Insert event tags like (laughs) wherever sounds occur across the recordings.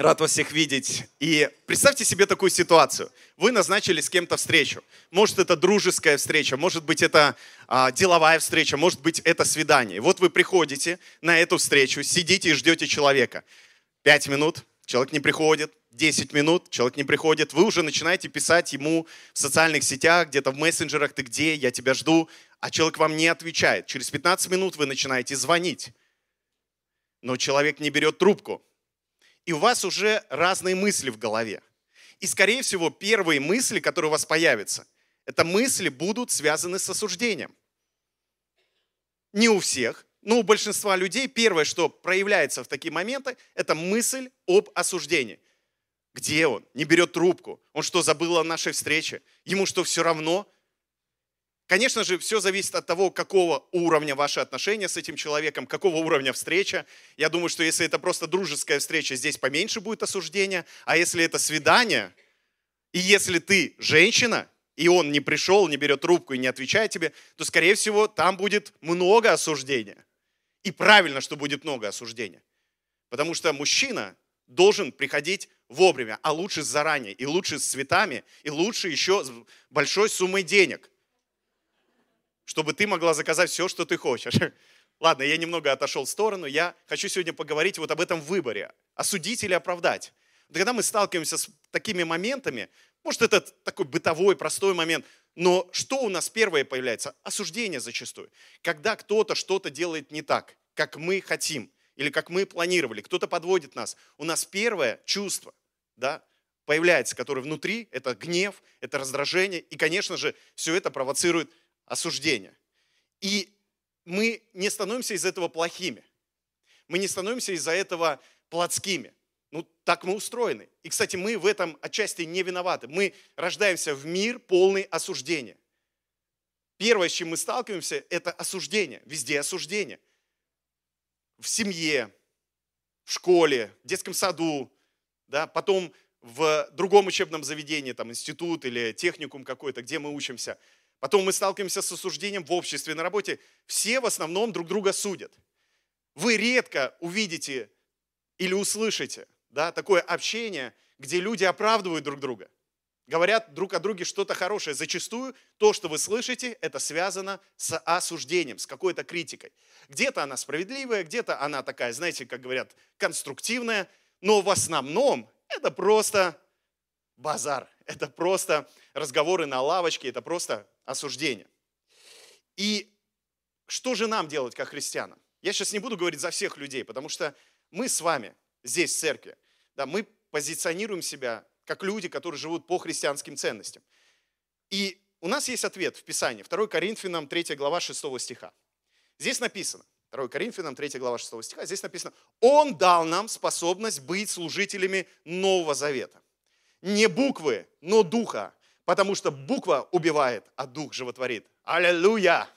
Рад вас всех видеть. И представьте себе такую ситуацию. Вы назначили с кем-то встречу. Может, это дружеская встреча, может быть, это а, деловая встреча, может быть, это свидание. Вот вы приходите на эту встречу, сидите и ждете человека. Пять минут, человек не приходит, 10 минут, человек не приходит, вы уже начинаете писать ему в социальных сетях, где-то в мессенджерах, ты где, я тебя жду, а человек вам не отвечает. Через 15 минут вы начинаете звонить, но человек не берет трубку и у вас уже разные мысли в голове. И, скорее всего, первые мысли, которые у вас появятся, это мысли будут связаны с осуждением. Не у всех, но у большинства людей первое, что проявляется в такие моменты, это мысль об осуждении. Где он? Не берет трубку. Он что, забыл о нашей встрече? Ему что, все равно? Конечно же, все зависит от того, какого уровня ваши отношения с этим человеком, какого уровня встреча. Я думаю, что если это просто дружеская встреча, здесь поменьше будет осуждения. А если это свидание, и если ты женщина, и он не пришел, не берет трубку и не отвечает тебе, то, скорее всего, там будет много осуждения. И правильно, что будет много осуждения. Потому что мужчина должен приходить вовремя, а лучше заранее, и лучше с цветами, и лучше еще с большой суммой денег – чтобы ты могла заказать все, что ты хочешь. (laughs) Ладно, я немного отошел в сторону. Я хочу сегодня поговорить вот об этом выборе. Осудить или оправдать. Когда мы сталкиваемся с такими моментами, может, это такой бытовой, простой момент, но что у нас первое появляется? Осуждение зачастую. Когда кто-то что-то делает не так, как мы хотим, или как мы планировали, кто-то подводит нас, у нас первое чувство да, появляется, которое внутри, это гнев, это раздражение, и, конечно же, все это провоцирует осуждения. И мы не становимся из этого плохими. Мы не становимся из-за этого плотскими. Ну, так мы устроены. И, кстати, мы в этом отчасти не виноваты. Мы рождаемся в мир полный осуждения. Первое, с чем мы сталкиваемся, это осуждение. Везде осуждение. В семье, в школе, в детском саду, да, потом в другом учебном заведении, там институт или техникум какой-то, где мы учимся – Потом мы сталкиваемся с осуждением в обществе, на работе. Все в основном друг друга судят. Вы редко увидите или услышите да, такое общение, где люди оправдывают друг друга, говорят друг о друге что-то хорошее. Зачастую то, что вы слышите, это связано с осуждением, с какой-то критикой. Где-то она справедливая, где-то она такая, знаете, как говорят, конструктивная, но в основном это просто базар, это просто разговоры на лавочке, это просто осуждение. И что же нам делать, как христианам? Я сейчас не буду говорить за всех людей, потому что мы с вами здесь, в церкви, да, мы позиционируем себя как люди, которые живут по христианским ценностям. И у нас есть ответ в Писании, 2 Коринфянам 3 глава 6 стиха. Здесь написано, 2 Коринфянам 3 глава 6 стиха, здесь написано, «Он дал нам способность быть служителями Нового Завета». Не буквы, но духа, Потому что буква убивает, а дух животворит. Аллилуйя!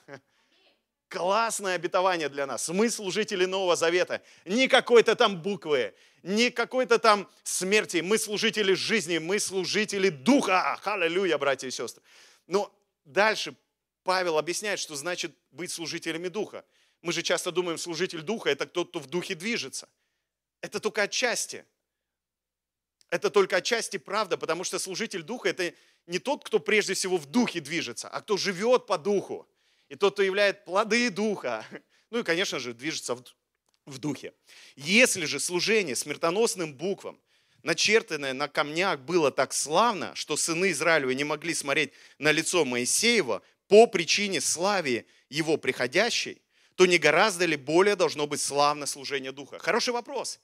Классное обетование для нас. Мы служители Нового Завета. Не какой-то там буквы, не какой-то там смерти. Мы служители жизни, мы служители Духа. Аллилуйя, братья и сестры. Но дальше Павел объясняет, что значит быть служителями Духа. Мы же часто думаем, служитель Духа – это тот, кто в Духе движется. Это только отчасти. Это только отчасти правда, потому что служитель Духа – это не тот, кто прежде всего в духе движется, а кто живет по духу. И тот, кто являет плоды духа. (laughs) Ну и, конечно же, движется в, в духе. Если же служение смертоносным буквам, начертанное на камнях, было так славно, что сыны Израилевы не могли смотреть на лицо Моисеева по причине славы его приходящей, то не гораздо ли более должно быть славно служение Духа? Хороший вопрос.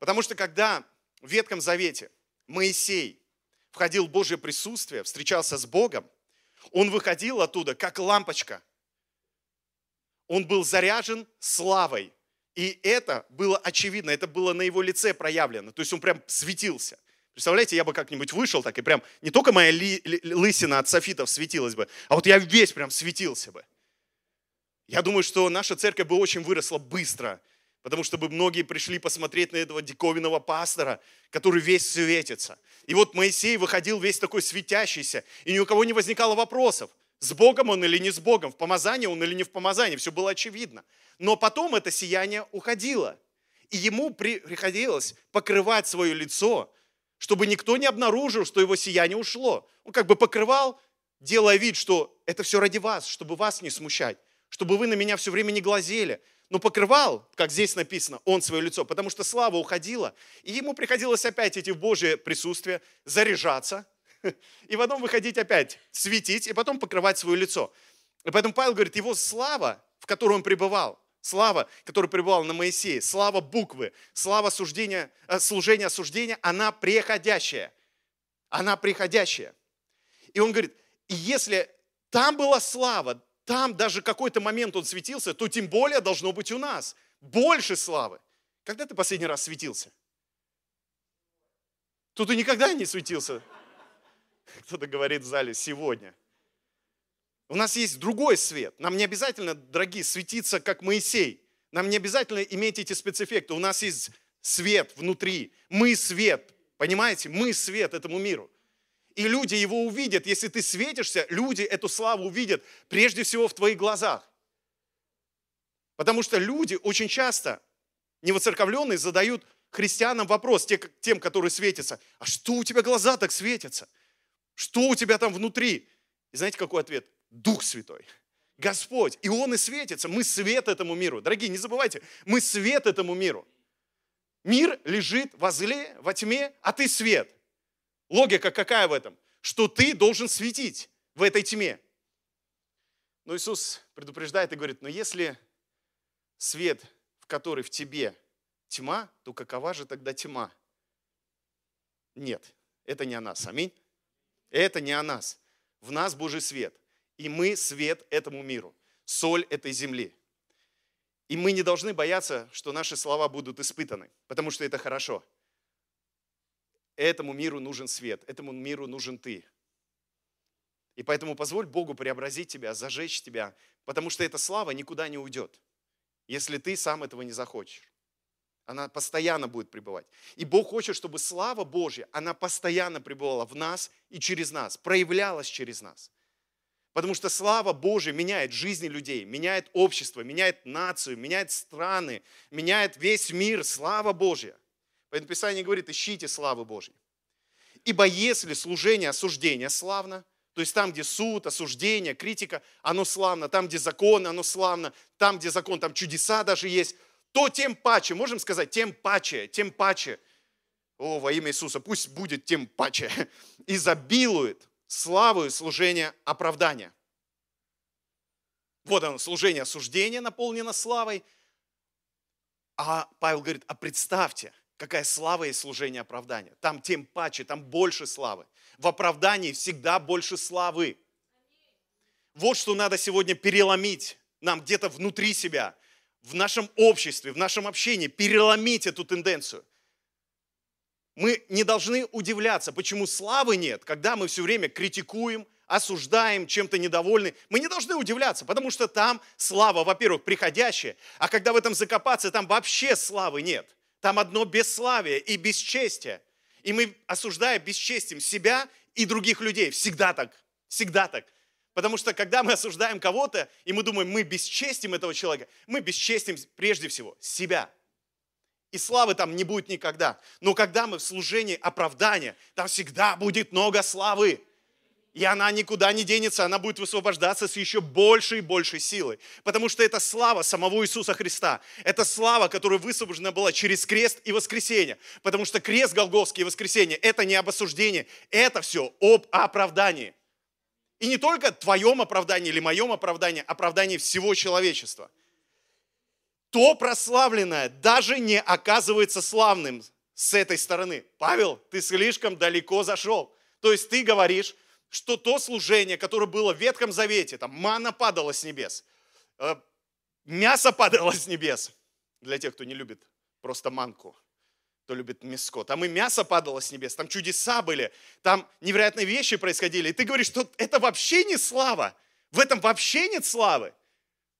Потому что когда в Ветхом Завете Моисей входил в Божье присутствие, встречался с Богом, он выходил оттуда, как лампочка. Он был заряжен славой. И это было очевидно, это было на его лице проявлено. То есть он прям светился. Представляете, я бы как-нибудь вышел так, и прям не только моя ли, ли, лысина от софитов светилась бы, а вот я весь прям светился бы. Я думаю, что наша церковь бы очень выросла быстро, Потому что бы многие пришли посмотреть на этого диковинного пастора, который весь светится. И вот Моисей выходил весь такой светящийся, и ни у кого не возникало вопросов, с Богом он или не с Богом, в помазании он или не в помазании, все было очевидно. Но потом это сияние уходило. И ему приходилось покрывать свое лицо, чтобы никто не обнаружил, что его сияние ушло. Он как бы покрывал, делая вид, что это все ради вас, чтобы вас не смущать, чтобы вы на меня все время не глазели. Но покрывал, как здесь написано, он свое лицо, потому что слава уходила, и ему приходилось опять идти в Божье присутствие, заряжаться, (laughs) и потом выходить опять, светить, и потом покрывать свое лицо. И поэтому Павел говорит, его слава, в которой он пребывал, слава, которая пребывала на Моисее, слава буквы, слава суждения, э, служения осуждения, она приходящая. Она приходящая. И он говорит, если там была слава, там даже какой-то момент он светился, то тем более должно быть у нас больше славы. Когда ты последний раз светился? Тут и никогда не светился. Кто-то говорит в зале сегодня. У нас есть другой свет. Нам не обязательно, дорогие, светиться, как Моисей. Нам не обязательно иметь эти спецэффекты. У нас есть свет внутри. Мы свет. Понимаете? Мы свет этому миру. И люди его увидят. Если ты светишься, люди эту славу увидят прежде всего в твоих глазах. Потому что люди очень часто, невоцерковленные, задают христианам вопрос, тем, которые светятся. А что у тебя глаза так светятся? Что у тебя там внутри? И знаете, какой ответ? Дух Святой. Господь. И Он и светится. Мы свет этому миру. Дорогие, не забывайте, мы свет этому миру. Мир лежит во зле, во тьме, а ты свет. Логика какая в этом? Что ты должен светить в этой тьме. Но Иисус предупреждает и говорит, но если свет, в который в тебе тьма, то какова же тогда тьма? Нет, это не о нас. Аминь. Это не о нас. В нас Божий свет. И мы свет этому миру, соль этой земли. И мы не должны бояться, что наши слова будут испытаны, потому что это хорошо. Этому миру нужен свет, этому миру нужен ты. И поэтому позволь Богу преобразить тебя, зажечь тебя, потому что эта слава никуда не уйдет, если ты сам этого не захочешь. Она постоянно будет пребывать. И Бог хочет, чтобы слава Божья, она постоянно пребывала в нас и через нас, проявлялась через нас. Потому что слава Божия меняет жизни людей, меняет общество, меняет нацию, меняет страны, меняет весь мир. Слава Божья. Поэтому Писание говорит, ищите славы Божьей. Ибо если служение осуждения славно, то есть там, где суд, осуждение, критика, оно славно, там, где закон, оно славно, там, где закон, там чудеса даже есть, то тем паче, можем сказать, тем паче, тем паче, о, во имя Иисуса, пусть будет тем паче, (laughs) изобилует славу и служение оправдания. Вот оно, служение осуждения наполнено славой. А Павел говорит, а представьте, какая слава и служение оправдания. Там тем паче, там больше славы. В оправдании всегда больше славы. Вот что надо сегодня переломить нам где-то внутри себя, в нашем обществе, в нашем общении, переломить эту тенденцию. Мы не должны удивляться, почему славы нет, когда мы все время критикуем, осуждаем, чем-то недовольны. Мы не должны удивляться, потому что там слава, во-первых, приходящая, а когда в этом закопаться, там вообще славы нет. Там одно бесславие и бесчестие. И мы, осуждая, бесчестим себя и других людей. Всегда так, всегда так. Потому что когда мы осуждаем кого-то, и мы думаем, мы бесчестим этого человека, мы бесчестим прежде всего себя – и славы там не будет никогда. Но когда мы в служении оправдания, там всегда будет много славы. И она никуда не денется, она будет высвобождаться с еще большей и большей силой. Потому что это слава самого Иисуса Христа. Это слава, которая высвобождена была через крест и воскресение. Потому что крест Голговский и воскресение – это не об осуждении, это все об оправдании. И не только твоем оправдании или моем оправдании, оправдании всего человечества – то прославленное даже не оказывается славным с этой стороны. Павел, ты слишком далеко зашел. То есть ты говоришь, что то служение, которое было в Ветхом Завете, там мана падала с небес, э, мясо падало с небес, для тех, кто не любит просто манку, кто любит мяско. Там и мясо падало с небес, там чудеса были, там невероятные вещи происходили. И ты говоришь, что это вообще не слава, в этом вообще нет славы.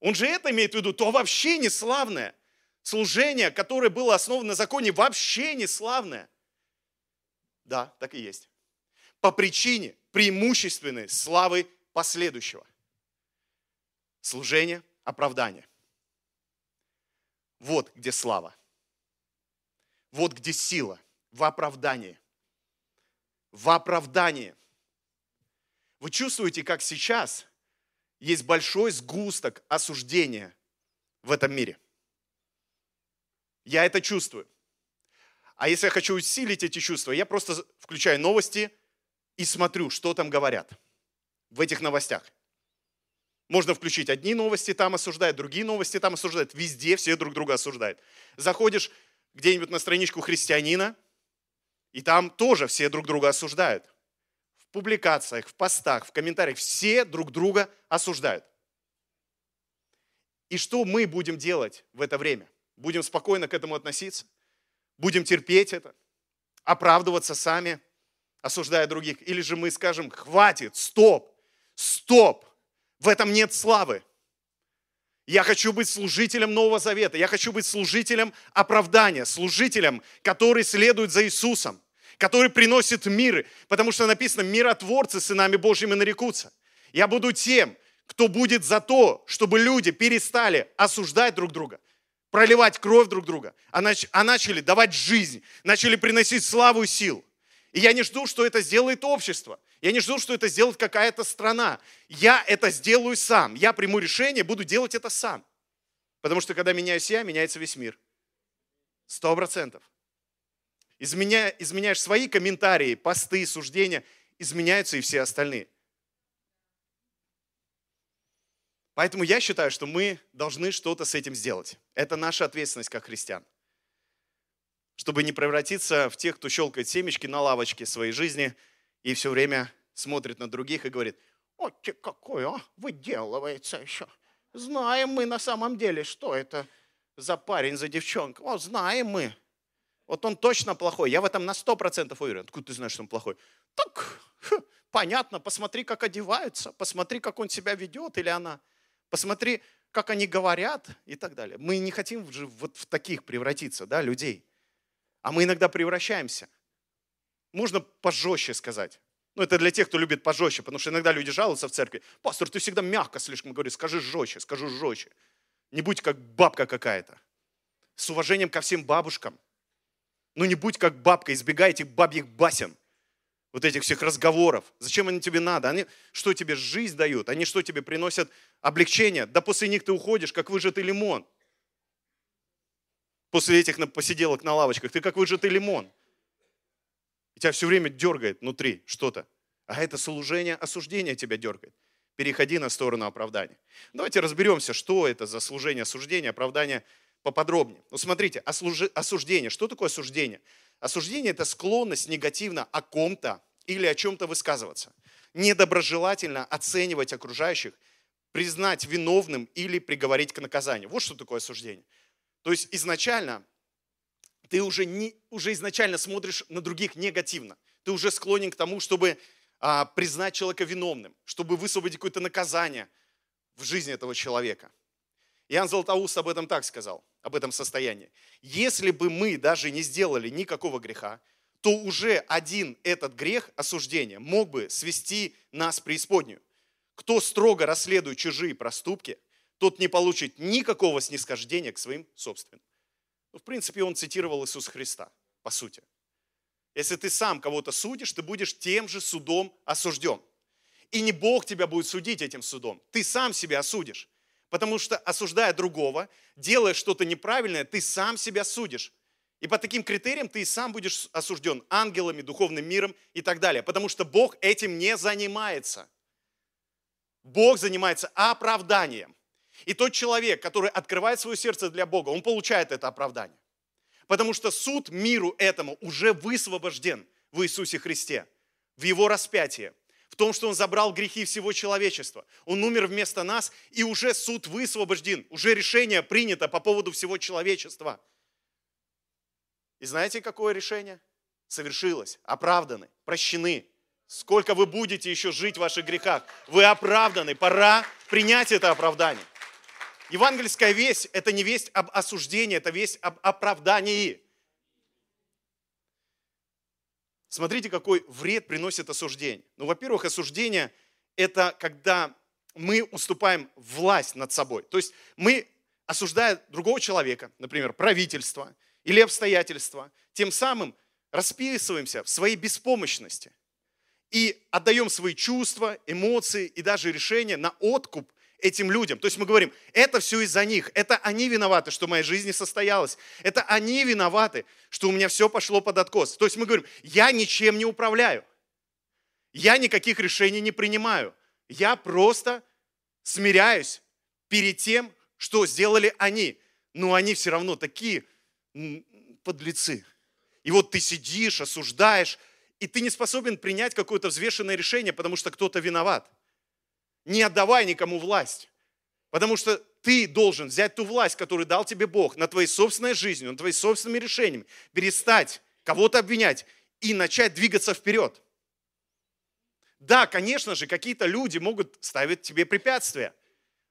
Он же это имеет в виду, то вообще не славное. Служение, которое было основано на законе, вообще не славное. Да, так и есть. По причине преимущественной славы последующего. Служение, оправдание. Вот где слава. Вот где сила. В оправдании. В оправдании. Вы чувствуете, как сейчас есть большой сгусток осуждения в этом мире. Я это чувствую. А если я хочу усилить эти чувства, я просто включаю новости и смотрю, что там говорят в этих новостях. Можно включить одни новости, там осуждают, другие новости там осуждают. Везде все друг друга осуждают. Заходишь где-нибудь на страничку христианина, и там тоже все друг друга осуждают. В публикациях, в постах, в комментариях все друг друга осуждают. И что мы будем делать в это время? Будем спокойно к этому относиться? Будем терпеть это? Оправдываться сами, осуждая других? Или же мы скажем, хватит, стоп, стоп, в этом нет славы. Я хочу быть служителем Нового Завета. Я хочу быть служителем оправдания, служителем, который следует за Иисусом, который приносит мир, потому что написано, миротворцы сынами Божьими нарекутся. Я буду тем, кто будет за то, чтобы люди перестали осуждать друг друга, проливать кровь друг друга, а, а начали давать жизнь, начали приносить славу и силу. И я не жду, что это сделает общество. Я не жду, что это сделает какая-то страна. Я это сделаю сам. Я приму решение, буду делать это сам. Потому что когда меняюсь я, меняется весь мир. Сто процентов. Изменя, изменяешь свои комментарии, посты, суждения, изменяются и все остальные. Поэтому я считаю, что мы должны что-то с этим сделать. Это наша ответственность как христиан. Чтобы не превратиться в тех, кто щелкает семечки на лавочке своей жизни – и все время смотрит на других и говорит, "Вот какой, а, выделывается еще. Знаем мы на самом деле, что это за парень, за девчонка. О, знаем мы. Вот он точно плохой. Я в этом на сто процентов уверен. Откуда ты знаешь, что он плохой? Так, хм, понятно. Посмотри, как одеваются. Посмотри, как он себя ведет или она. Посмотри, как они говорят и так далее. Мы не хотим вот в таких превратиться, да, людей. А мы иногда превращаемся – можно пожестче сказать. Ну, это для тех, кто любит пожестче, потому что иногда люди жалуются в церкви. Пастор, ты всегда мягко слишком говоришь, скажи жестче, скажу жестче. Не будь как бабка какая-то. С уважением ко всем бабушкам. Ну, не будь как бабка, избегай этих бабьих басен. Вот этих всех разговоров. Зачем они тебе надо? Они что тебе жизнь дают? Они что тебе приносят облегчение? Да после них ты уходишь, как выжатый лимон. После этих посиделок на лавочках ты как выжатый лимон тебя все время дергает внутри что-то. А это служение осуждения тебя дергает. Переходи на сторону оправдания. Давайте разберемся, что это за служение осуждения, оправдания поподробнее. Ну смотрите, осуждение. Что такое осуждение? Осуждение – это склонность негативно о ком-то или о чем-то высказываться. Недоброжелательно оценивать окружающих, признать виновным или приговорить к наказанию. Вот что такое осуждение. То есть изначально ты уже, не, уже изначально смотришь на других негативно. Ты уже склонен к тому, чтобы а, признать человека виновным, чтобы высвободить какое-то наказание в жизни этого человека. Иоанн Златоуст об этом так сказал, об этом состоянии. Если бы мы даже не сделали никакого греха, то уже один этот грех осуждения мог бы свести нас в преисподнюю. Кто строго расследует чужие проступки, тот не получит никакого снисхождения к своим собственным. Ну, в принципе, он цитировал Иисуса Христа, по сути. Если ты сам кого-то судишь, ты будешь тем же судом осужден. И не Бог тебя будет судить этим судом, ты сам себя осудишь. Потому что, осуждая другого, делая что-то неправильное, ты сам себя судишь. И по таким критериям ты и сам будешь осужден ангелами, духовным миром и так далее. Потому что Бог этим не занимается. Бог занимается оправданием. И тот человек, который открывает свое сердце для Бога, он получает это оправдание. Потому что суд миру этому уже высвобожден в Иисусе Христе, в Его распятии, в том, что Он забрал грехи всего человечества. Он умер вместо нас, и уже суд высвобожден, уже решение принято по поводу всего человечества. И знаете, какое решение? Совершилось, оправданы, прощены. Сколько вы будете еще жить в ваших грехах? Вы оправданы, пора принять это оправдание. Евангельская весть – это не весть об осуждении, это весть об оправдании. Смотрите, какой вред приносит осуждение. Ну, во-первых, осуждение – это когда мы уступаем власть над собой. То есть мы, осуждая другого человека, например, правительство или обстоятельства, тем самым расписываемся в своей беспомощности и отдаем свои чувства, эмоции и даже решения на откуп этим людям. То есть мы говорим, это все из-за них, это они виноваты, что моя жизнь не состоялась, это они виноваты, что у меня все пошло под откос. То есть мы говорим, я ничем не управляю, я никаких решений не принимаю, я просто смиряюсь перед тем, что сделали они. Но они все равно такие подлецы. И вот ты сидишь, осуждаешь, и ты не способен принять какое-то взвешенное решение, потому что кто-то виноват. Не отдавай никому власть. Потому что ты должен взять ту власть, которую дал тебе Бог, на твоей собственной жизнью, на твои собственными решениями, перестать кого-то обвинять и начать двигаться вперед. Да, конечно же, какие-то люди могут ставить тебе препятствия,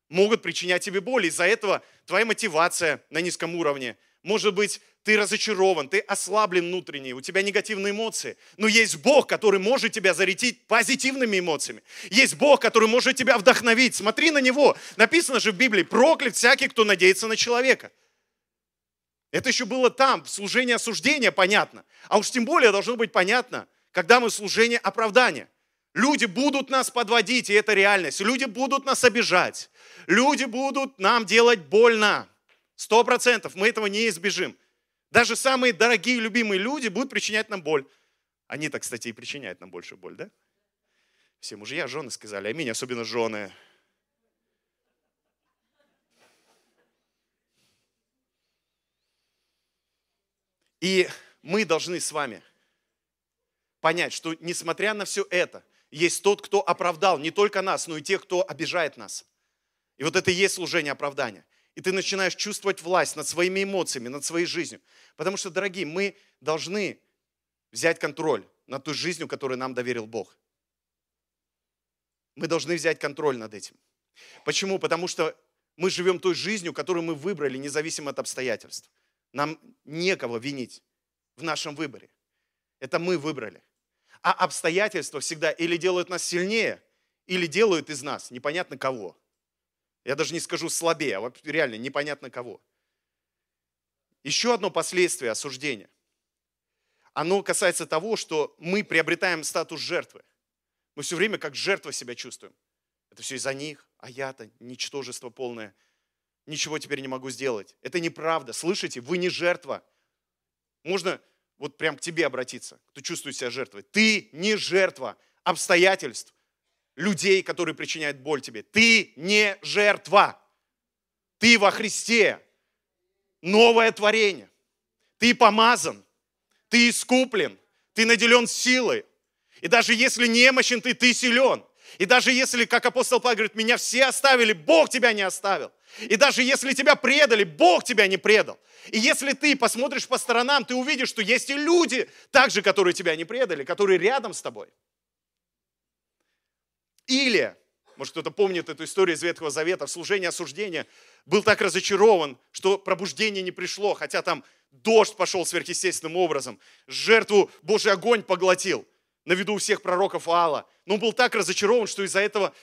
могут причинять тебе боль. Из-за этого твоя мотивация на низком уровне – может быть, ты разочарован, ты ослаблен внутренне, у тебя негативные эмоции. Но есть Бог, который может тебя зарядить позитивными эмоциями. Есть Бог, который может тебя вдохновить. Смотри на Него. Написано же в Библии, проклят всякий, кто надеется на человека. Это еще было там, в служении осуждения, понятно. А уж тем более должно быть понятно, когда мы в служении оправдания. Люди будут нас подводить, и это реальность. Люди будут нас обижать. Люди будут нам делать больно. Сто процентов мы этого не избежим. Даже самые дорогие, любимые люди будут причинять нам боль. Они-то, кстати, и причиняют нам большую боль, да? Все мужья, жены сказали, аминь, особенно жены. И мы должны с вами понять, что несмотря на все это, есть тот, кто оправдал не только нас, но и тех, кто обижает нас. И вот это и есть служение оправдания и ты начинаешь чувствовать власть над своими эмоциями, над своей жизнью. Потому что, дорогие, мы должны взять контроль над той жизнью, которую нам доверил Бог. Мы должны взять контроль над этим. Почему? Потому что мы живем той жизнью, которую мы выбрали, независимо от обстоятельств. Нам некого винить в нашем выборе. Это мы выбрали. А обстоятельства всегда или делают нас сильнее, или делают из нас непонятно кого. Я даже не скажу слабее, а реально непонятно кого. Еще одно последствие осуждения. Оно касается того, что мы приобретаем статус жертвы. Мы все время как жертва себя чувствуем. Это все из-за них, а я-то ничтожество полное. Ничего теперь не могу сделать. Это неправда. Слышите, вы не жертва. Можно вот прям к тебе обратиться, кто чувствует себя жертвой. Ты не жертва обстоятельств, людей, которые причиняют боль тебе. Ты не жертва. Ты во Христе. Новое творение. Ты помазан. Ты искуплен. Ты наделен силой. И даже если немощен ты, ты силен. И даже если, как апостол Павел говорит, меня все оставили, Бог тебя не оставил. И даже если тебя предали, Бог тебя не предал. И если ты посмотришь по сторонам, ты увидишь, что есть и люди, также, которые тебя не предали, которые рядом с тобой. Или, может кто-то помнит эту историю из Ветхого Завета, в служении осуждения, был так разочарован, что пробуждение не пришло, хотя там дождь пошел сверхъестественным образом, жертву Божий огонь поглотил на виду у всех пророков Алла. Но он был так разочарован, что из-за этого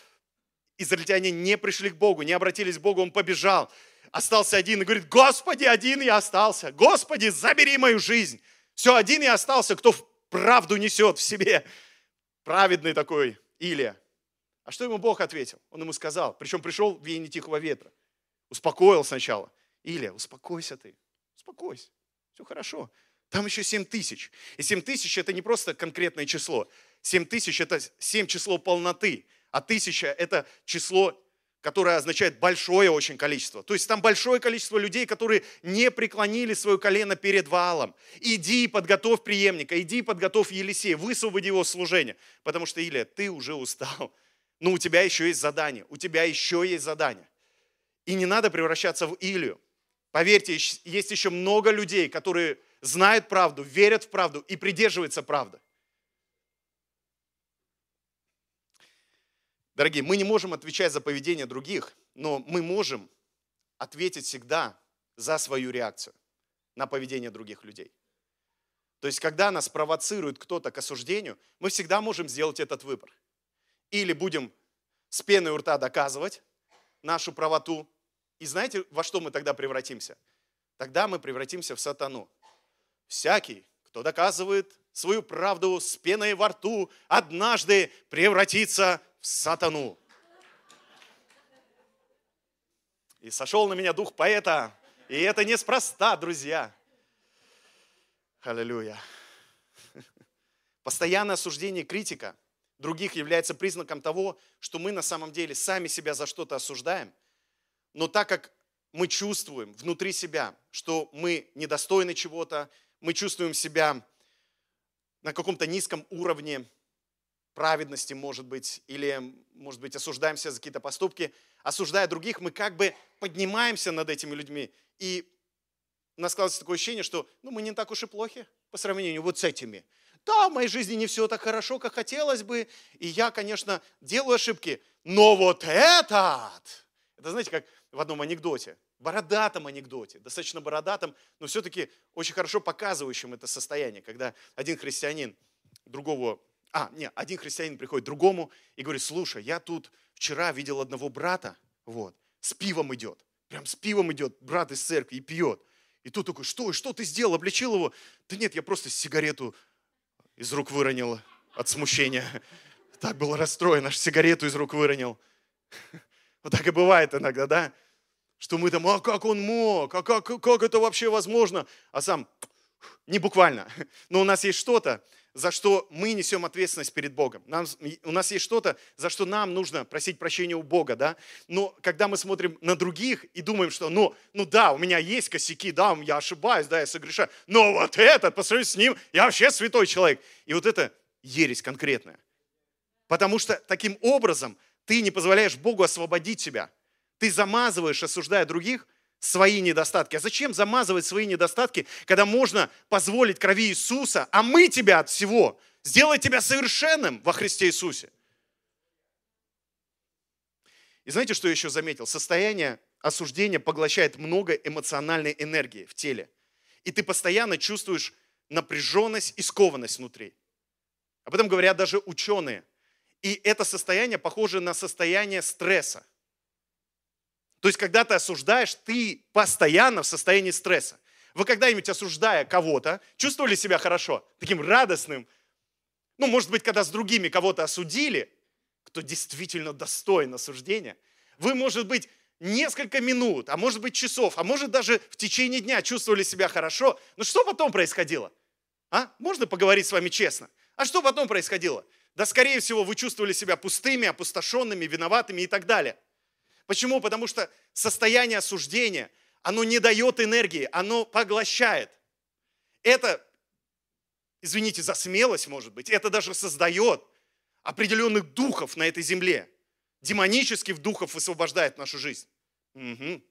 израильтяне не пришли к Богу, не обратились к Богу, он побежал, остался один и говорит, Господи, один я остался, Господи, забери мою жизнь. Все, один я остался, кто правду несет в себе. Праведный такой Илия. А что ему Бог ответил? Он ему сказал, причем пришел в веяние тихого ветра. Успокоил сначала. Илья, успокойся ты, успокойся, все хорошо. Там еще 7 тысяч. И 7 тысяч это не просто конкретное число. 7 тысяч это 7 число полноты, а тысяча это число, которое означает большое очень количество. То есть там большое количество людей, которые не преклонили свое колено перед Ваалом. Иди подготовь преемника, иди подготовь Елисея, высвободи его служение. Потому что, Илья, ты уже устал но у тебя еще есть задание, у тебя еще есть задание. И не надо превращаться в Илью. Поверьте, есть еще много людей, которые знают правду, верят в правду и придерживаются правды. Дорогие, мы не можем отвечать за поведение других, но мы можем ответить всегда за свою реакцию на поведение других людей. То есть, когда нас провоцирует кто-то к осуждению, мы всегда можем сделать этот выбор – или будем с пеной у рта доказывать нашу правоту. И знаете, во что мы тогда превратимся? Тогда мы превратимся в сатану. всякий, кто доказывает свою правду с пеной во рту, однажды превратится сатану. И сошел на меня дух поэта, и это неспроста, друзья. Аллилуйя. Постоянное осуждение критика других является признаком того, что мы на самом деле сами себя за что-то осуждаем, но так как мы чувствуем внутри себя, что мы недостойны чего-то, мы чувствуем себя на каком-то низком уровне праведности, может быть, или, может быть, осуждаемся за какие-то поступки, осуждая других, мы как бы поднимаемся над этими людьми, и у нас складывается такое ощущение, что ну, мы не так уж и плохи по сравнению вот с этими. Да, в моей жизни не все так хорошо, как хотелось бы, и я, конечно, делаю ошибки, но вот этот, это знаете, как в одном анекдоте, бородатом анекдоте, достаточно бородатом, но все-таки очень хорошо показывающим это состояние, когда один христианин другого, а, не, один христианин приходит к другому и говорит, слушай, я тут вчера видел одного брата, вот, с пивом идет, прям с пивом идет брат из церкви и пьет. И тут такой, что, что ты сделал, обличил его? Да нет, я просто сигарету из рук выронил от смущения. (laughs) Так был расстроен, аж сигарету из рук выронил. (laughs) Вот так и бывает иногда, да? Что мы там, а как он мог, а как, как это вообще возможно? А сам, не буквально, (laughs) но у нас есть что-то, за что мы несем ответственность перед Богом. Нам, у нас есть что-то, за что нам нужно просить прощения у Бога, да? Но когда мы смотрим на других и думаем, что, ну, ну да, у меня есть косяки, да, я ошибаюсь, да, я согрешаю, но вот этот, по сравнению с ним, я вообще святой человек. И вот это ересь конкретная. Потому что таким образом ты не позволяешь Богу освободить тебя. Ты замазываешь, осуждая других, свои недостатки. А зачем замазывать свои недостатки, когда можно позволить крови Иисуса, а мы тебя от всего, сделать тебя совершенным во Христе Иисусе? И знаете, что я еще заметил? Состояние осуждения поглощает много эмоциональной энергии в теле. И ты постоянно чувствуешь напряженность и скованность внутри. Об этом говорят даже ученые. И это состояние похоже на состояние стресса. То есть, когда ты осуждаешь, ты постоянно в состоянии стресса. Вы когда-нибудь, осуждая кого-то, чувствовали себя хорошо, таким радостным? Ну, может быть, когда с другими кого-то осудили, кто действительно достоин осуждения, вы, может быть, несколько минут, а может быть часов, а может даже в течение дня чувствовали себя хорошо. Но что потом происходило? А? Можно поговорить с вами честно? А что потом происходило? Да, скорее всего, вы чувствовали себя пустыми, опустошенными, виноватыми и так далее. Почему? Потому что состояние осуждения, оно не дает энергии, оно поглощает. Это, извините за смелость, может быть, это даже создает определенных духов на этой земле. Демонических духов высвобождает нашу жизнь. Угу.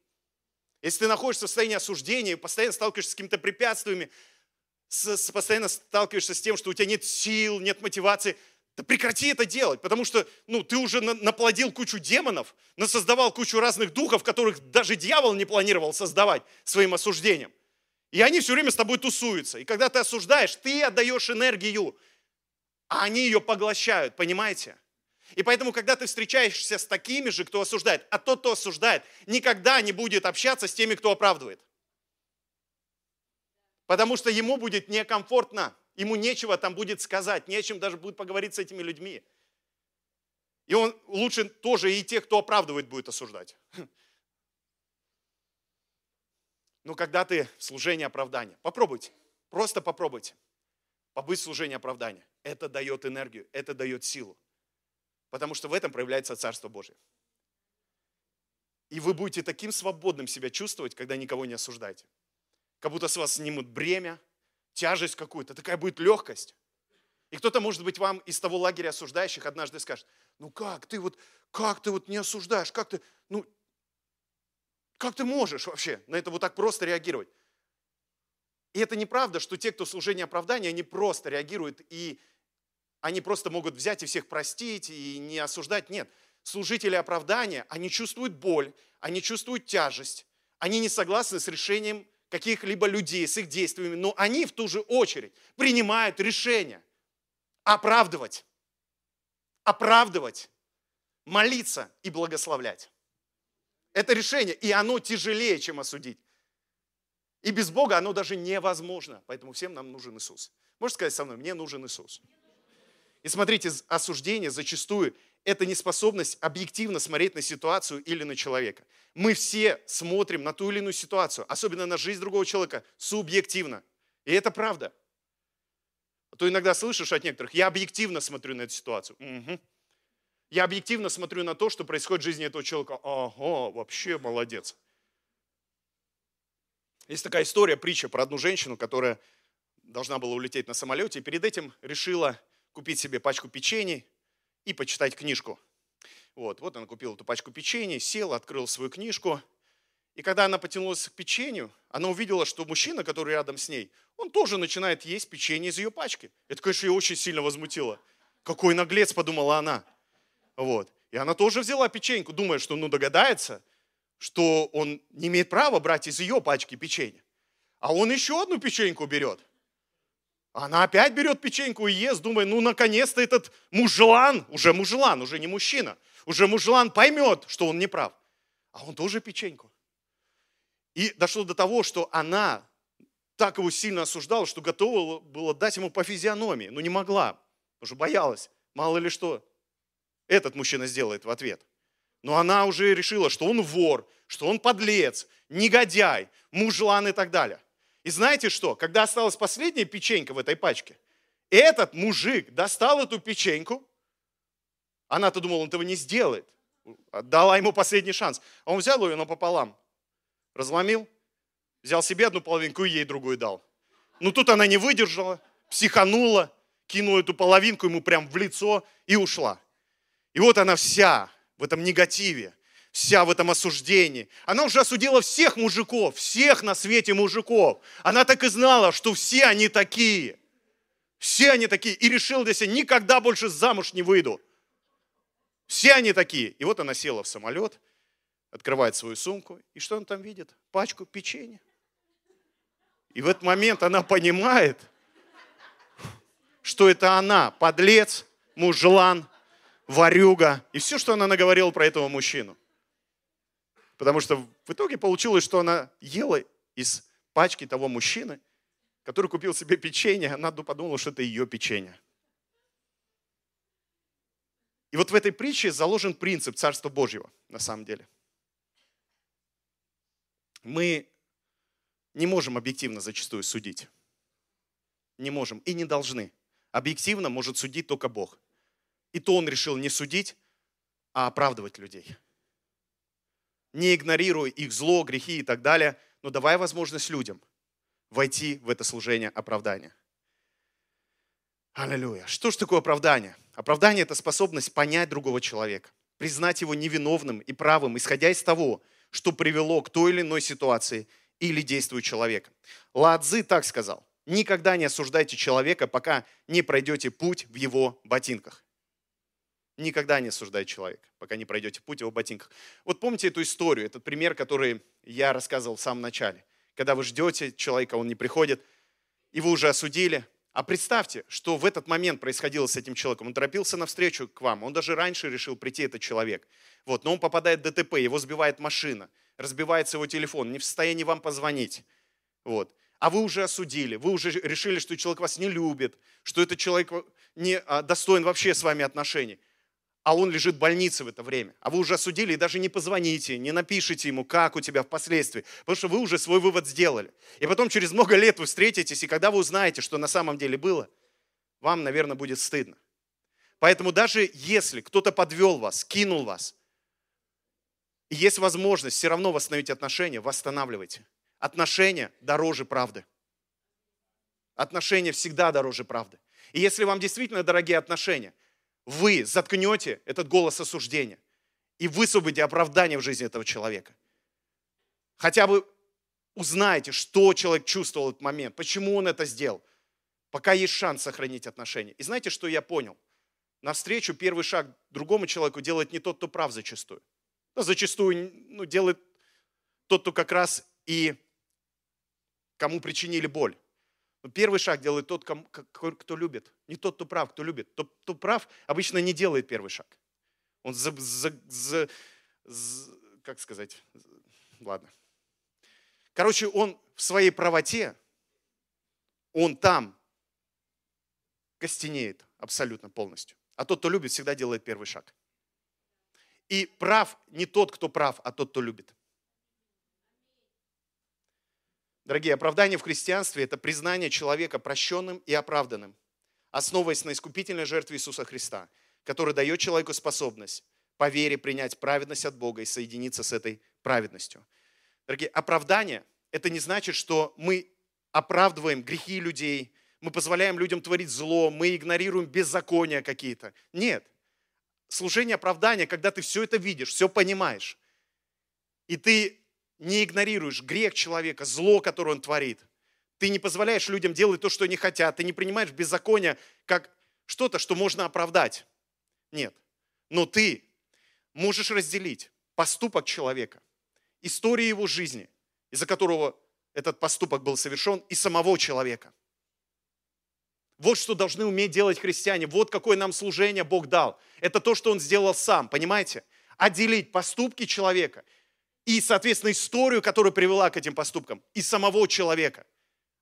Если ты находишься в состоянии осуждения, постоянно сталкиваешься с какими-то препятствиями, с, с, постоянно сталкиваешься с тем, что у тебя нет сил, нет мотивации – да прекрати это делать, потому что ну, ты уже наплодил кучу демонов, насоздавал кучу разных духов, которых даже дьявол не планировал создавать своим осуждением. И они все время с тобой тусуются. И когда ты осуждаешь, ты отдаешь энергию, а они ее поглощают, понимаете? И поэтому, когда ты встречаешься с такими же, кто осуждает, а тот, кто осуждает, никогда не будет общаться с теми, кто оправдывает. Потому что ему будет некомфортно. Ему нечего там будет сказать, нечем даже будет поговорить с этими людьми. И он лучше тоже и тех, кто оправдывает, будет осуждать. Но когда ты в служении оправдания, попробуйте, просто попробуйте побыть в служении оправдания. Это дает энергию, это дает силу. Потому что в этом проявляется Царство Божие. И вы будете таким свободным себя чувствовать, когда никого не осуждаете. Как будто с вас снимут бремя, тяжесть какую-то, такая будет легкость. И кто-то, может быть, вам из того лагеря осуждающих однажды скажет, ну как ты вот, как ты вот не осуждаешь, как ты, ну, как ты можешь вообще на это вот так просто реагировать? И это неправда, что те, кто служение оправдания, они просто реагируют, и они просто могут взять и всех простить, и не осуждать. Нет, служители оправдания, они чувствуют боль, они чувствуют тяжесть, они не согласны с решением каких-либо людей с их действиями, но они в ту же очередь принимают решение оправдывать, оправдывать, молиться и благословлять. Это решение, и оно тяжелее, чем осудить. И без Бога оно даже невозможно. Поэтому всем нам нужен Иисус. Можете сказать со мной, мне нужен Иисус. И смотрите, осуждение зачастую это неспособность объективно смотреть на ситуацию или на человека. Мы все смотрим на ту или иную ситуацию, особенно на жизнь другого человека, субъективно. И это правда. А то иногда слышишь от некоторых, я объективно смотрю на эту ситуацию. Угу. Я объективно смотрю на то, что происходит в жизни этого человека. Ага, вообще молодец. Есть такая история, притча про одну женщину, которая должна была улететь на самолете, и перед этим решила купить себе пачку печений и почитать книжку. Вот, вот она купила эту пачку печенья, села, открыла свою книжку. И когда она потянулась к печенью, она увидела, что мужчина, который рядом с ней, он тоже начинает есть печенье из ее пачки. Это, конечно, ее очень сильно возмутило. Какой наглец, подумала она. Вот. И она тоже взяла печеньку, думая, что ну догадается, что он не имеет права брать из ее пачки печенье. А он еще одну печеньку берет. Она опять берет печеньку и ест, думая, ну наконец-то этот мужлан, уже мужлан, уже не мужчина, уже мужлан поймет, что он не прав. А он тоже печеньку. И дошло до того, что она так его сильно осуждала, что готова была дать ему по физиономии, но не могла, потому что боялась, мало ли что этот мужчина сделает в ответ. Но она уже решила, что он вор, что он подлец, негодяй, мужлан и так далее. И знаете что? Когда осталась последняя печенька в этой пачке, этот мужик достал эту печеньку, она-то думала, он этого не сделает. Дала ему последний шанс. А он взял ее напополам, разломил, взял себе одну половинку и ей другую дал. Ну тут она не выдержала, психанула, кинула эту половинку ему прям в лицо и ушла. И вот она вся в этом негативе, вся в этом осуждении. Она уже осудила всех мужиков, всех на свете мужиков. Она так и знала, что все они такие. Все они такие. И решила для себя, никогда больше замуж не выйду. Все они такие. И вот она села в самолет, открывает свою сумку. И что она там видит? Пачку печенья. И в этот момент она понимает, что это она, подлец, мужлан, варюга. И все, что она наговорила про этого мужчину. Потому что в итоге получилось, что она ела из пачки того мужчины, который купил себе печенье, она подумала, что это ее печенье. И вот в этой притче заложен принцип Царства Божьего, на самом деле. Мы не можем объективно зачастую судить. Не можем и не должны. Объективно может судить только Бог. И то он решил не судить, а оправдывать людей не игнорируй их зло, грехи и так далее, но давай возможность людям войти в это служение оправдания. Аллилуйя. Что же такое оправдание? Оправдание – это способность понять другого человека, признать его невиновным и правым, исходя из того, что привело к той или иной ситуации или действию человека. Ладзы так сказал. Никогда не осуждайте человека, пока не пройдете путь в его ботинках. Никогда не осуждайте человека, пока не пройдете путь его ботинках. Вот помните эту историю, этот пример, который я рассказывал в самом начале. Когда вы ждете человека, он не приходит, и вы уже осудили. А представьте, что в этот момент происходило с этим человеком. Он торопился навстречу к вам. Он даже раньше решил прийти, этот человек. Вот, но он попадает в ДТП, его сбивает машина, разбивается его телефон, не в состоянии вам позвонить. Вот. А вы уже осудили, вы уже решили, что человек вас не любит, что этот человек не а, достоин вообще с вами отношений а он лежит в больнице в это время. А вы уже осудили и даже не позвоните, не напишите ему, как у тебя впоследствии, потому что вы уже свой вывод сделали. И потом через много лет вы встретитесь, и когда вы узнаете, что на самом деле было, вам, наверное, будет стыдно. Поэтому даже если кто-то подвел вас, кинул вас, есть возможность все равно восстановить отношения, восстанавливайте. Отношения дороже правды. Отношения всегда дороже правды. И если вам действительно дорогие отношения – вы заткнете этот голос осуждения и высвободите оправдание в жизни этого человека. Хотя бы узнаете, что человек чувствовал в этот момент, почему он это сделал, пока есть шанс сохранить отношения. И знаете, что я понял? Навстречу первый шаг другому человеку делает не тот, кто прав зачастую. Но зачастую ну, делает тот, кто как раз и кому причинили боль. Первый шаг делает тот, кто любит. Не тот, кто прав, кто любит. Тот, кто прав, обычно не делает первый шаг. Он, за, за, за, за, как сказать, ладно. Короче, он в своей правоте, он там костенеет абсолютно полностью. А тот, кто любит, всегда делает первый шаг. И прав не тот, кто прав, а тот, кто любит. Дорогие, оправдание в христианстве – это признание человека прощенным и оправданным, основываясь на искупительной жертве Иисуса Христа, который дает человеку способность по вере принять праведность от Бога и соединиться с этой праведностью. Дорогие, оправдание – это не значит, что мы оправдываем грехи людей, мы позволяем людям творить зло, мы игнорируем беззакония какие-то. Нет. Служение оправдания, когда ты все это видишь, все понимаешь, и ты не игнорируешь грех человека, зло, которое он творит. Ты не позволяешь людям делать то, что они хотят. Ты не принимаешь беззаконие как что-то, что можно оправдать. Нет. Но ты можешь разделить поступок человека, историю его жизни, из-за которого этот поступок был совершен, и самого человека. Вот что должны уметь делать христиане. Вот какое нам служение Бог дал. Это то, что Он сделал сам, понимаете? Отделить поступки человека и, соответственно, историю, которая привела к этим поступкам, и самого человека.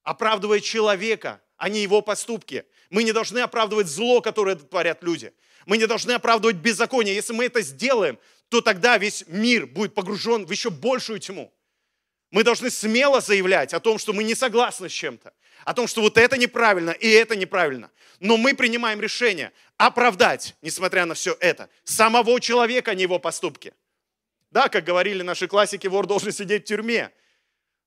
Оправдывая человека, а не его поступки. Мы не должны оправдывать зло, которое творят люди. Мы не должны оправдывать беззаконие. Если мы это сделаем, то тогда весь мир будет погружен в еще большую тьму. Мы должны смело заявлять о том, что мы не согласны с чем-то, о том, что вот это неправильно и это неправильно. Но мы принимаем решение оправдать, несмотря на все это, самого человека, а не его поступки. Да, как говорили наши классики, вор должен сидеть в тюрьме.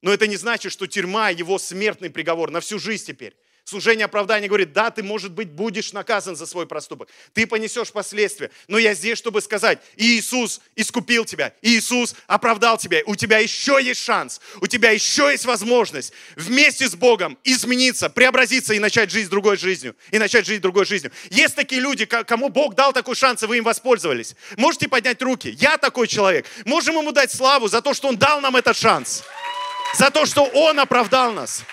Но это не значит, что тюрьма – его смертный приговор на всю жизнь теперь. Служение оправдания говорит, да, ты, может быть, будешь наказан за свой проступок. Ты понесешь последствия. Но я здесь, чтобы сказать, Иисус искупил тебя. Иисус оправдал тебя. У тебя еще есть шанс. У тебя еще есть возможность вместе с Богом измениться, преобразиться и начать жизнь другой жизнью. И начать жить другой жизнью. Есть такие люди, кому Бог дал такой шанс, и вы им воспользовались. Можете поднять руки. Я такой человек. Можем ему дать славу за то, что он дал нам этот шанс. За то, что он оправдал нас.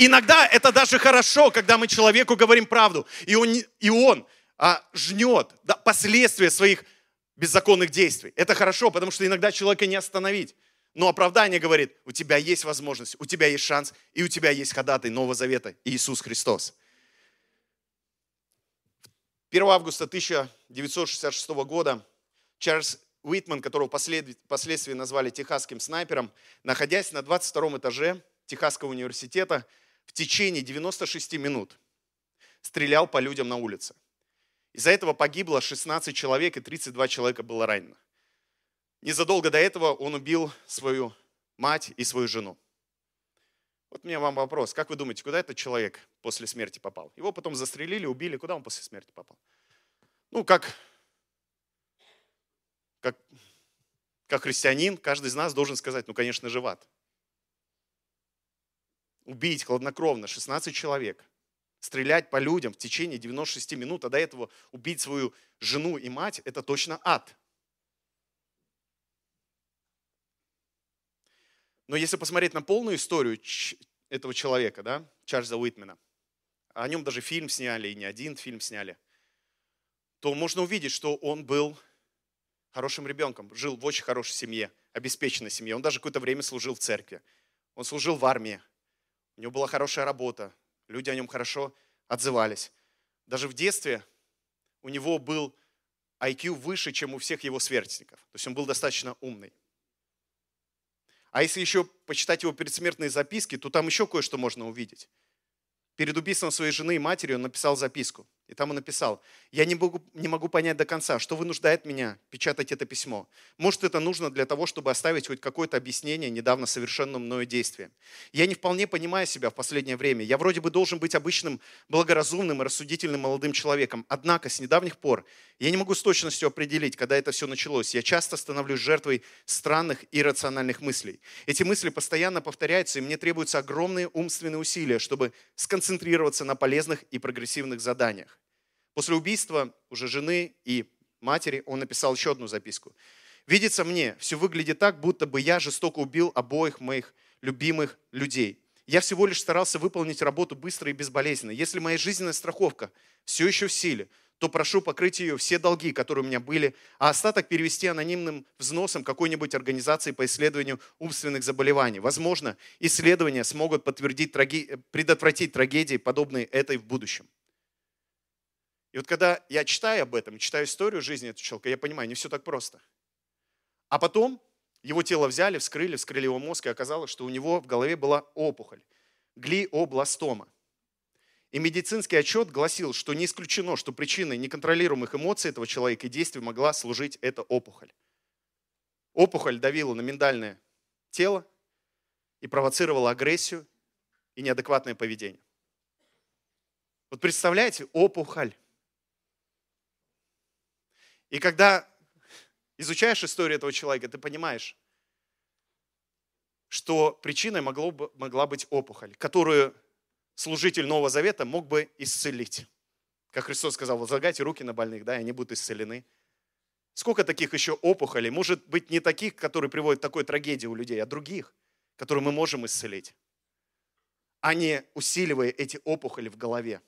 Иногда это даже хорошо, когда мы человеку говорим правду, и он, и он а, жнет да, последствия своих беззаконных действий. Это хорошо, потому что иногда человека не остановить. Но оправдание говорит, у тебя есть возможность, у тебя есть шанс, и у тебя есть ходатай Нового Завета, Иисус Христос. 1 августа 1966 года Чарльз Уитман, которого впоследствии назвали техасским снайпером, находясь на 22 этаже Техасского университета, в течение 96 минут стрелял по людям на улице. Из-за этого погибло 16 человек и 32 человека было ранено. Незадолго до этого он убил свою мать и свою жену. Вот у меня вам вопрос. Как вы думаете, куда этот человек после смерти попал? Его потом застрелили, убили. Куда он после смерти попал? Ну, как, как, как христианин, каждый из нас должен сказать, ну, конечно же, в ад убить хладнокровно 16 человек, стрелять по людям в течение 96 минут, а до этого убить свою жену и мать, это точно ад. Но если посмотреть на полную историю этого человека, да, Чарльза Уитмена, о нем даже фильм сняли, и не один фильм сняли, то можно увидеть, что он был хорошим ребенком, жил в очень хорошей семье, обеспеченной семье. Он даже какое-то время служил в церкви. Он служил в армии. У него была хорошая работа, люди о нем хорошо отзывались. Даже в детстве у него был IQ выше, чем у всех его сверстников. То есть он был достаточно умный. А если еще почитать его предсмертные записки, то там еще кое-что можно увидеть. Перед убийством своей жены и матери он написал записку. И там он написал, я не могу, не могу понять до конца, что вынуждает меня печатать это письмо. Может, это нужно для того, чтобы оставить хоть какое-то объяснение недавно совершенным мною действиям. Я не вполне понимаю себя в последнее время. Я вроде бы должен быть обычным, благоразумным и рассудительным молодым человеком. Однако с недавних пор я не могу с точностью определить, когда это все началось. Я часто становлюсь жертвой странных и рациональных мыслей. Эти мысли постоянно повторяются, и мне требуются огромные умственные усилия, чтобы сконцентрироваться на полезных и прогрессивных заданиях. После убийства уже жены и матери он написал еще одну записку. «Видится мне, все выглядит так, будто бы я жестоко убил обоих моих любимых людей. Я всего лишь старался выполнить работу быстро и безболезненно. Если моя жизненная страховка все еще в силе, то прошу покрыть ее все долги, которые у меня были, а остаток перевести анонимным взносом какой-нибудь организации по исследованию умственных заболеваний. Возможно, исследования смогут подтвердить, предотвратить трагедии, подобные этой в будущем. И вот когда я читаю об этом, читаю историю жизни этого человека, я понимаю, не все так просто. А потом его тело взяли, вскрыли, вскрыли его мозг, и оказалось, что у него в голове была опухоль, глиобластома. И медицинский отчет гласил, что не исключено, что причиной неконтролируемых эмоций этого человека и действий могла служить эта опухоль. Опухоль давила на миндальное тело и провоцировала агрессию и неадекватное поведение. Вот представляете, опухоль. И когда изучаешь историю этого человека, ты понимаешь, что причиной могло бы, могла быть опухоль, которую служитель Нового Завета мог бы исцелить. Как Христос сказал, возлагайте руки на больных, да, и они будут исцелены. Сколько таких еще опухолей? Может быть, не таких, которые приводят к такой трагедии у людей, а других, которые мы можем исцелить, а не усиливая эти опухоли в голове.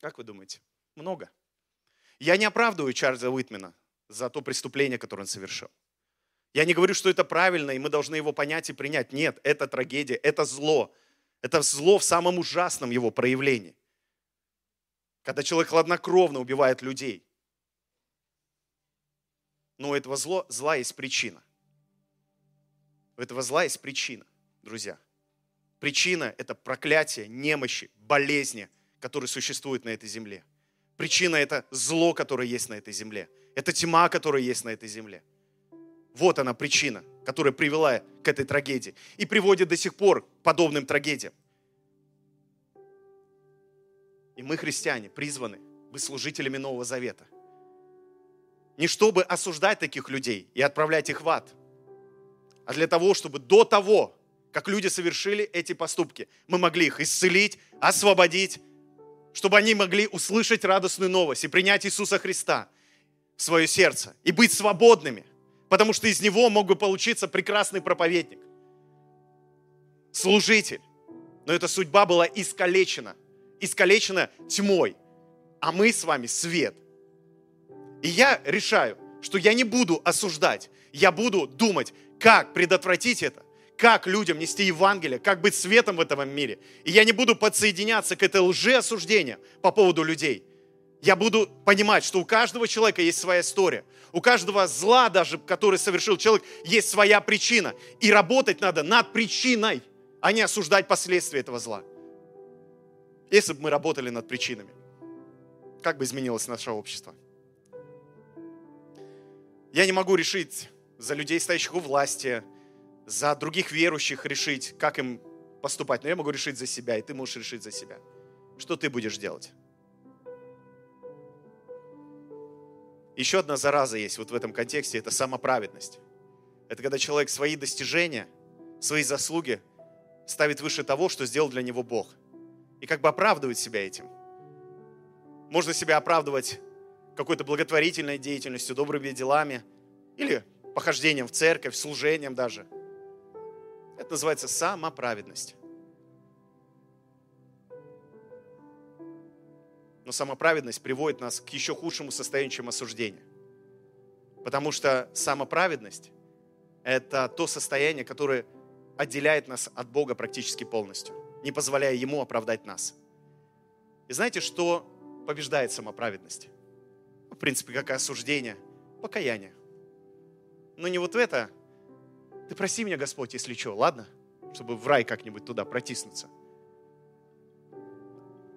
Как вы думаете? Много. Я не оправдываю Чарльза Уитмена за то преступление, которое он совершил. Я не говорю, что это правильно, и мы должны его понять и принять. Нет, это трагедия, это зло, это зло в самом ужасном его проявлении. Когда человек хладнокровно убивает людей. Но у этого зло, зла есть причина. У этого зла есть причина, друзья. Причина – это проклятие, немощи, болезни, которые существуют на этой земле. Причина – это зло, которое есть на этой земле. Это тьма, которая есть на этой земле. Вот она причина, которая привела к этой трагедии и приводит до сих пор к подобным трагедиям. И мы, христиане, призваны быть служителями Нового Завета. Не чтобы осуждать таких людей и отправлять их в ад, а для того, чтобы до того, как люди совершили эти поступки, мы могли их исцелить, освободить, чтобы они могли услышать радостную новость и принять Иисуса Христа в свое сердце и быть свободными – потому что из него мог бы получиться прекрасный проповедник, служитель. Но эта судьба была искалечена, искалечена тьмой, а мы с вами свет. И я решаю, что я не буду осуждать, я буду думать, как предотвратить это, как людям нести Евангелие, как быть светом в этом мире. И я не буду подсоединяться к этой лжеосуждению по поводу людей – я буду понимать, что у каждого человека есть своя история. У каждого зла даже, который совершил человек, есть своя причина. И работать надо над причиной, а не осуждать последствия этого зла. Если бы мы работали над причинами, как бы изменилось наше общество? Я не могу решить за людей, стоящих у власти, за других верующих решить, как им поступать. Но я могу решить за себя, и ты можешь решить за себя. Что ты будешь делать? Еще одна зараза есть вот в этом контексте, это самоправедность. Это когда человек свои достижения, свои заслуги ставит выше того, что сделал для него Бог. И как бы оправдывает себя этим. Можно себя оправдывать какой-то благотворительной деятельностью, добрыми делами или похождением в церковь, служением даже. Это называется самоправедность. Но самоправедность приводит нас к еще худшему состоянию, чем осуждение. Потому что самоправедность – это то состояние, которое отделяет нас от Бога практически полностью, не позволяя Ему оправдать нас. И знаете, что побеждает самоправедность? В принципе, как и осуждение, покаяние. Но не вот это. Ты проси меня, Господь, если что, ладно? Чтобы в рай как-нибудь туда протиснуться –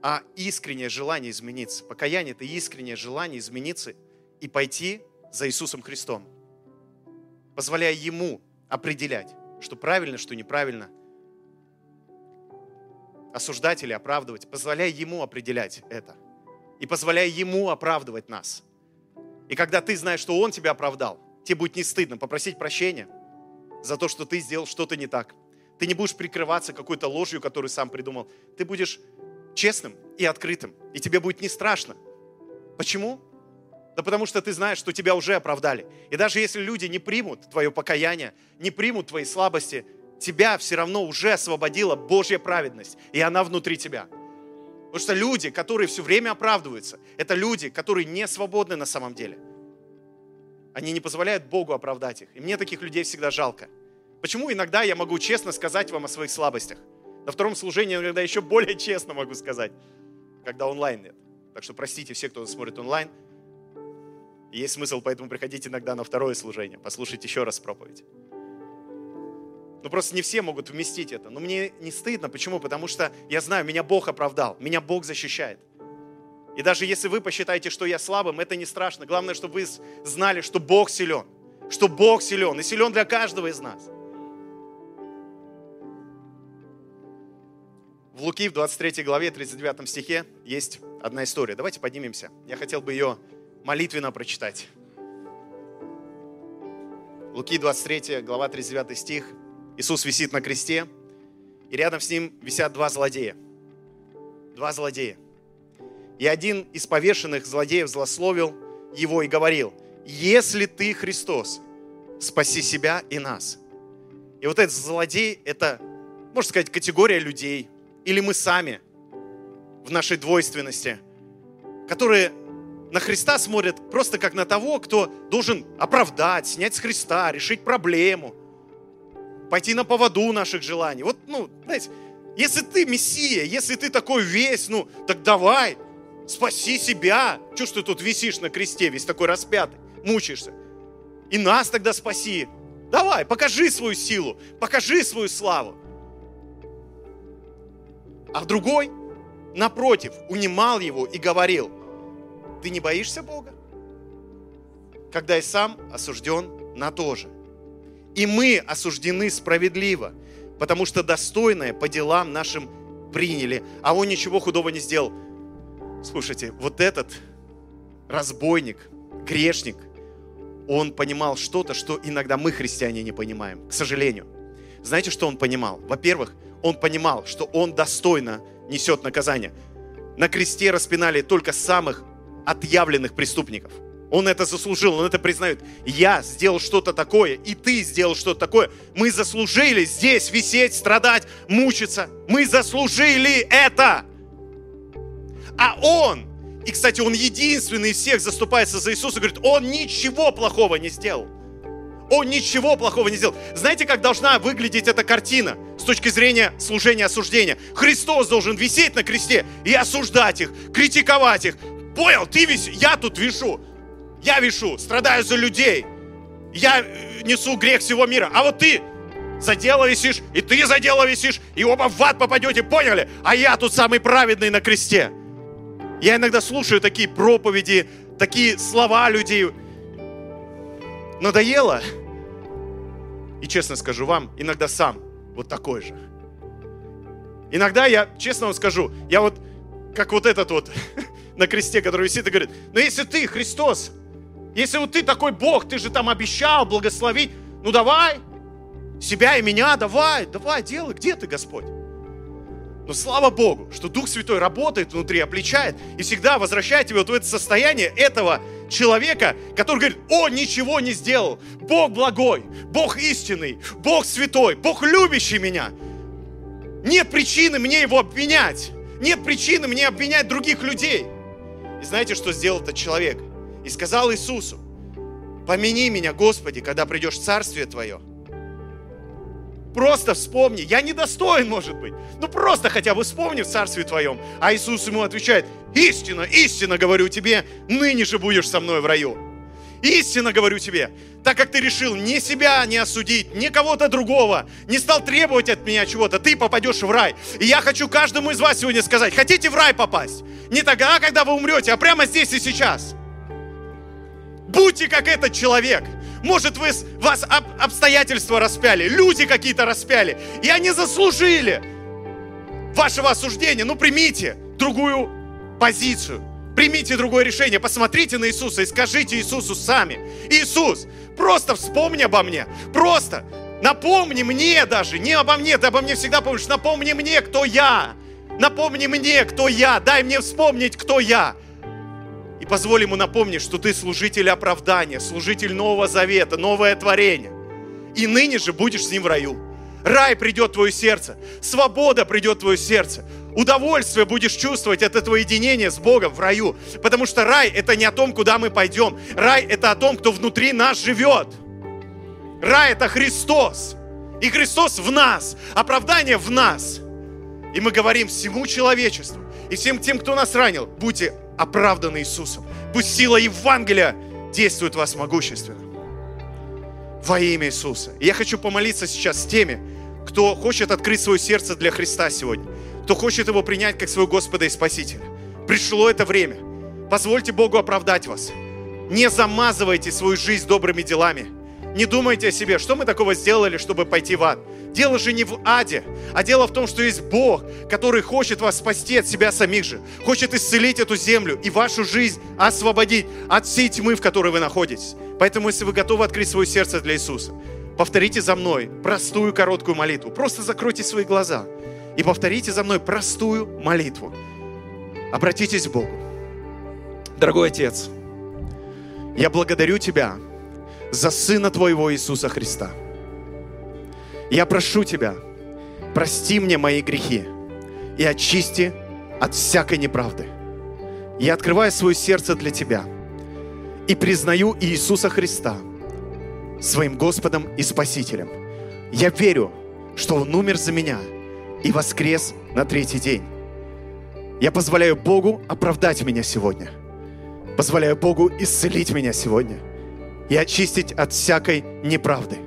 а искреннее желание измениться. Покаяние – это искреннее желание измениться и пойти за Иисусом Христом, позволяя Ему определять, что правильно, что неправильно, осуждать или оправдывать, позволяя Ему определять это и позволяя Ему оправдывать нас. И когда ты знаешь, что Он тебя оправдал, тебе будет не стыдно попросить прощения за то, что ты сделал что-то не так. Ты не будешь прикрываться какой-то ложью, которую сам придумал. Ты будешь честным и открытым, и тебе будет не страшно. Почему? Да потому что ты знаешь, что тебя уже оправдали. И даже если люди не примут твое покаяние, не примут твои слабости, тебя все равно уже освободила Божья праведность, и она внутри тебя. Потому что люди, которые все время оправдываются, это люди, которые не свободны на самом деле. Они не позволяют Богу оправдать их. И мне таких людей всегда жалко. Почему иногда я могу честно сказать вам о своих слабостях? На втором служении иногда еще более честно могу сказать, когда онлайн нет. Так что простите все, кто смотрит онлайн. Есть смысл, поэтому приходите иногда на второе служение, послушайте еще раз проповедь. Ну просто не все могут вместить это. Но мне не стыдно. Почему? Потому что я знаю, меня Бог оправдал, меня Бог защищает. И даже если вы посчитаете, что я слабым, это не страшно. Главное, чтобы вы знали, что Бог силен. Что Бог силен. И силен для каждого из нас. В Луки в 23 главе 39 стихе есть одна история. Давайте поднимемся. Я хотел бы ее молитвенно прочитать. Луки 23 глава 39 стих. Иисус висит на кресте, и рядом с ним висят два злодея. Два злодея. И один из повешенных злодеев злословил его и говорил, если ты Христос, спаси себя и нас. И вот этот злодей, это, можно сказать, категория людей, или мы сами в нашей двойственности, которые на Христа смотрят просто как на того, кто должен оправдать, снять с Христа, решить проблему – пойти на поводу наших желаний. Вот, ну, знаете, если ты Мессия, если ты такой весь, ну, так давай, спаси себя. Чего ты тут висишь на кресте, весь такой распятый, мучаешься? И нас тогда спаси. Давай, покажи свою силу, покажи свою славу. А другой, напротив, унимал его и говорил, ты не боишься Бога? Когда и сам осужден на то же. И мы осуждены справедливо, потому что достойное по делам нашим приняли, а он ничего худого не сделал. Слушайте, вот этот разбойник, грешник, он понимал что-то, что иногда мы, христиане, не понимаем, к сожалению. Знаете, что он понимал? Во-первых, он понимал, что он достойно несет наказание. На кресте распинали только самых отъявленных преступников – он это заслужил, он это признает. Я сделал что-то такое, и ты сделал что-то такое. Мы заслужили здесь висеть, страдать, мучиться. Мы заслужили это. А он, и, кстати, он единственный из всех заступается за Иисуса, говорит, он ничего плохого не сделал. Он ничего плохого не сделал. Знаете, как должна выглядеть эта картина с точки зрения служения осуждения? Христос должен висеть на кресте и осуждать их, критиковать их. Понял, ты весь, я тут вишу. Я вешу, страдаю за людей. Я э, несу грех всего мира. А вот ты за дело висишь, и ты за дело висишь, и оба в ад попадете, поняли? А я тут самый праведный на кресте. Я иногда слушаю такие проповеди, такие слова людей. Надоело? И честно скажу вам, иногда сам вот такой же. Иногда я, честно вам скажу, я вот, как вот этот вот (laughs) на кресте, который висит и говорит, ну если ты Христос, если вот ты такой Бог, ты же там обещал благословить, ну давай, себя и меня, давай, давай, делай, где ты, Господь? Но слава Богу, что Дух Святой работает внутри, обличает и всегда возвращает тебя вот в это состояние этого человека, который говорит, о, ничего не сделал. Бог благой, Бог истинный, Бог святой, Бог любящий меня. Нет причины мне его обвинять. Нет причины мне обвинять других людей. И знаете, что сделал этот человек? и сказал Иисусу, помяни меня, Господи, когда придешь в Царствие Твое. Просто вспомни, я недостоин, может быть, ну просто хотя бы вспомни в Царстве Твоем. А Иисус ему отвечает, истина, истина говорю тебе, ныне же будешь со мной в раю. Истинно говорю тебе, так как ты решил ни себя не осудить, ни кого-то другого, не стал требовать от меня чего-то, ты попадешь в рай. И я хочу каждому из вас сегодня сказать, хотите в рай попасть? Не тогда, когда вы умрете, а прямо здесь и сейчас. Будьте как этот человек. Может, вы, вас об, обстоятельства распяли, люди какие-то распяли, и они заслужили вашего осуждения. Ну, примите другую позицию, примите другое решение, посмотрите на Иисуса и скажите Иисусу сами, Иисус, просто вспомни обо мне, просто напомни мне даже, не обо мне, ты обо мне всегда помнишь, напомни мне, кто я, напомни мне, кто я, дай мне вспомнить, кто я. И позволь ему напомнить, что ты служитель оправдания, служитель Нового Завета, новое творение. И ныне же будешь с ним в раю. Рай придет в твое сердце, свобода придет в твое сердце. удовольствие будешь чувствовать от этого единения с Богом в раю. Потому что рай – это не о том, куда мы пойдем. Рай – это о том, кто внутри нас живет. Рай – это Христос. И Христос в нас. Оправдание в нас. И мы говорим всему человечеству и всем тем, кто нас ранил, будьте оправданы Иисусом. Пусть сила Евангелия действует в вас могущественно. Во имя Иисуса. И я хочу помолиться сейчас с теми, кто хочет открыть свое сердце для Христа сегодня, кто хочет Его принять как своего Господа и Спасителя. Пришло это время. Позвольте Богу оправдать вас. Не замазывайте свою жизнь добрыми делами. Не думайте о себе, что мы такого сделали, чтобы пойти в ад. Дело же не в аде, а дело в том, что есть Бог, который хочет вас спасти от себя самих же, хочет исцелить эту землю и вашу жизнь освободить от всей тьмы, в которой вы находитесь. Поэтому, если вы готовы открыть свое сердце для Иисуса, повторите за мной простую короткую молитву. Просто закройте свои глаза и повторите за мной простую молитву. Обратитесь к Богу. Дорогой Отец, я благодарю Тебя за Сына Твоего Иисуса Христа. Я прошу Тебя, прости мне мои грехи и очисти от всякой неправды. Я открываю свое сердце для Тебя и признаю Иисуса Христа своим Господом и Спасителем. Я верю, что Он умер за меня и воскрес на третий день. Я позволяю Богу оправдать меня сегодня. Позволяю Богу исцелить меня сегодня и очистить от всякой неправды.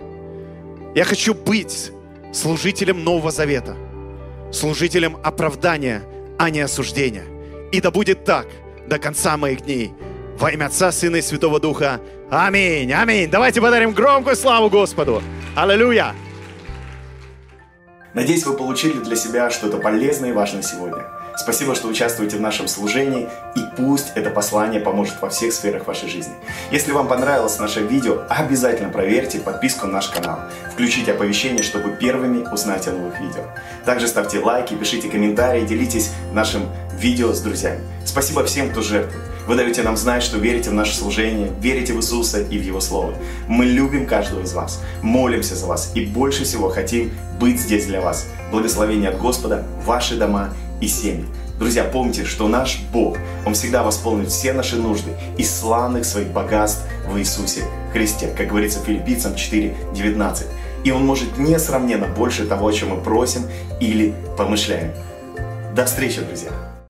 Я хочу быть служителем Нового Завета, служителем оправдания, а не осуждения. И да будет так до конца моих дней. Во имя Отца, Сына и Святого Духа. Аминь, аминь. Давайте подарим громкую славу Господу. Аллилуйя. Надеюсь, вы получили для себя что-то полезное и важное сегодня. Спасибо, что участвуете в нашем служении, и пусть это послание поможет во всех сферах вашей жизни. Если вам понравилось наше видео, обязательно проверьте подписку на наш канал. Включите оповещения, чтобы первыми узнать о новых видео. Также ставьте лайки, пишите комментарии, делитесь нашим видео с друзьями. Спасибо всем, кто жертвует. Вы даете нам знать, что верите в наше служение, верите в Иисуса и в Его Слово. Мы любим каждого из вас, молимся за вас и больше всего хотим быть здесь для вас. Благословение от Господа, ваши дома и семьи. Друзья, помните, что наш Бог, Он всегда восполнит все наши нужды из славных своих богатств в Иисусе Христе, как говорится филиппийцам 4.19. И Он может несравненно больше того, о чем мы просим или помышляем. До встречи, друзья!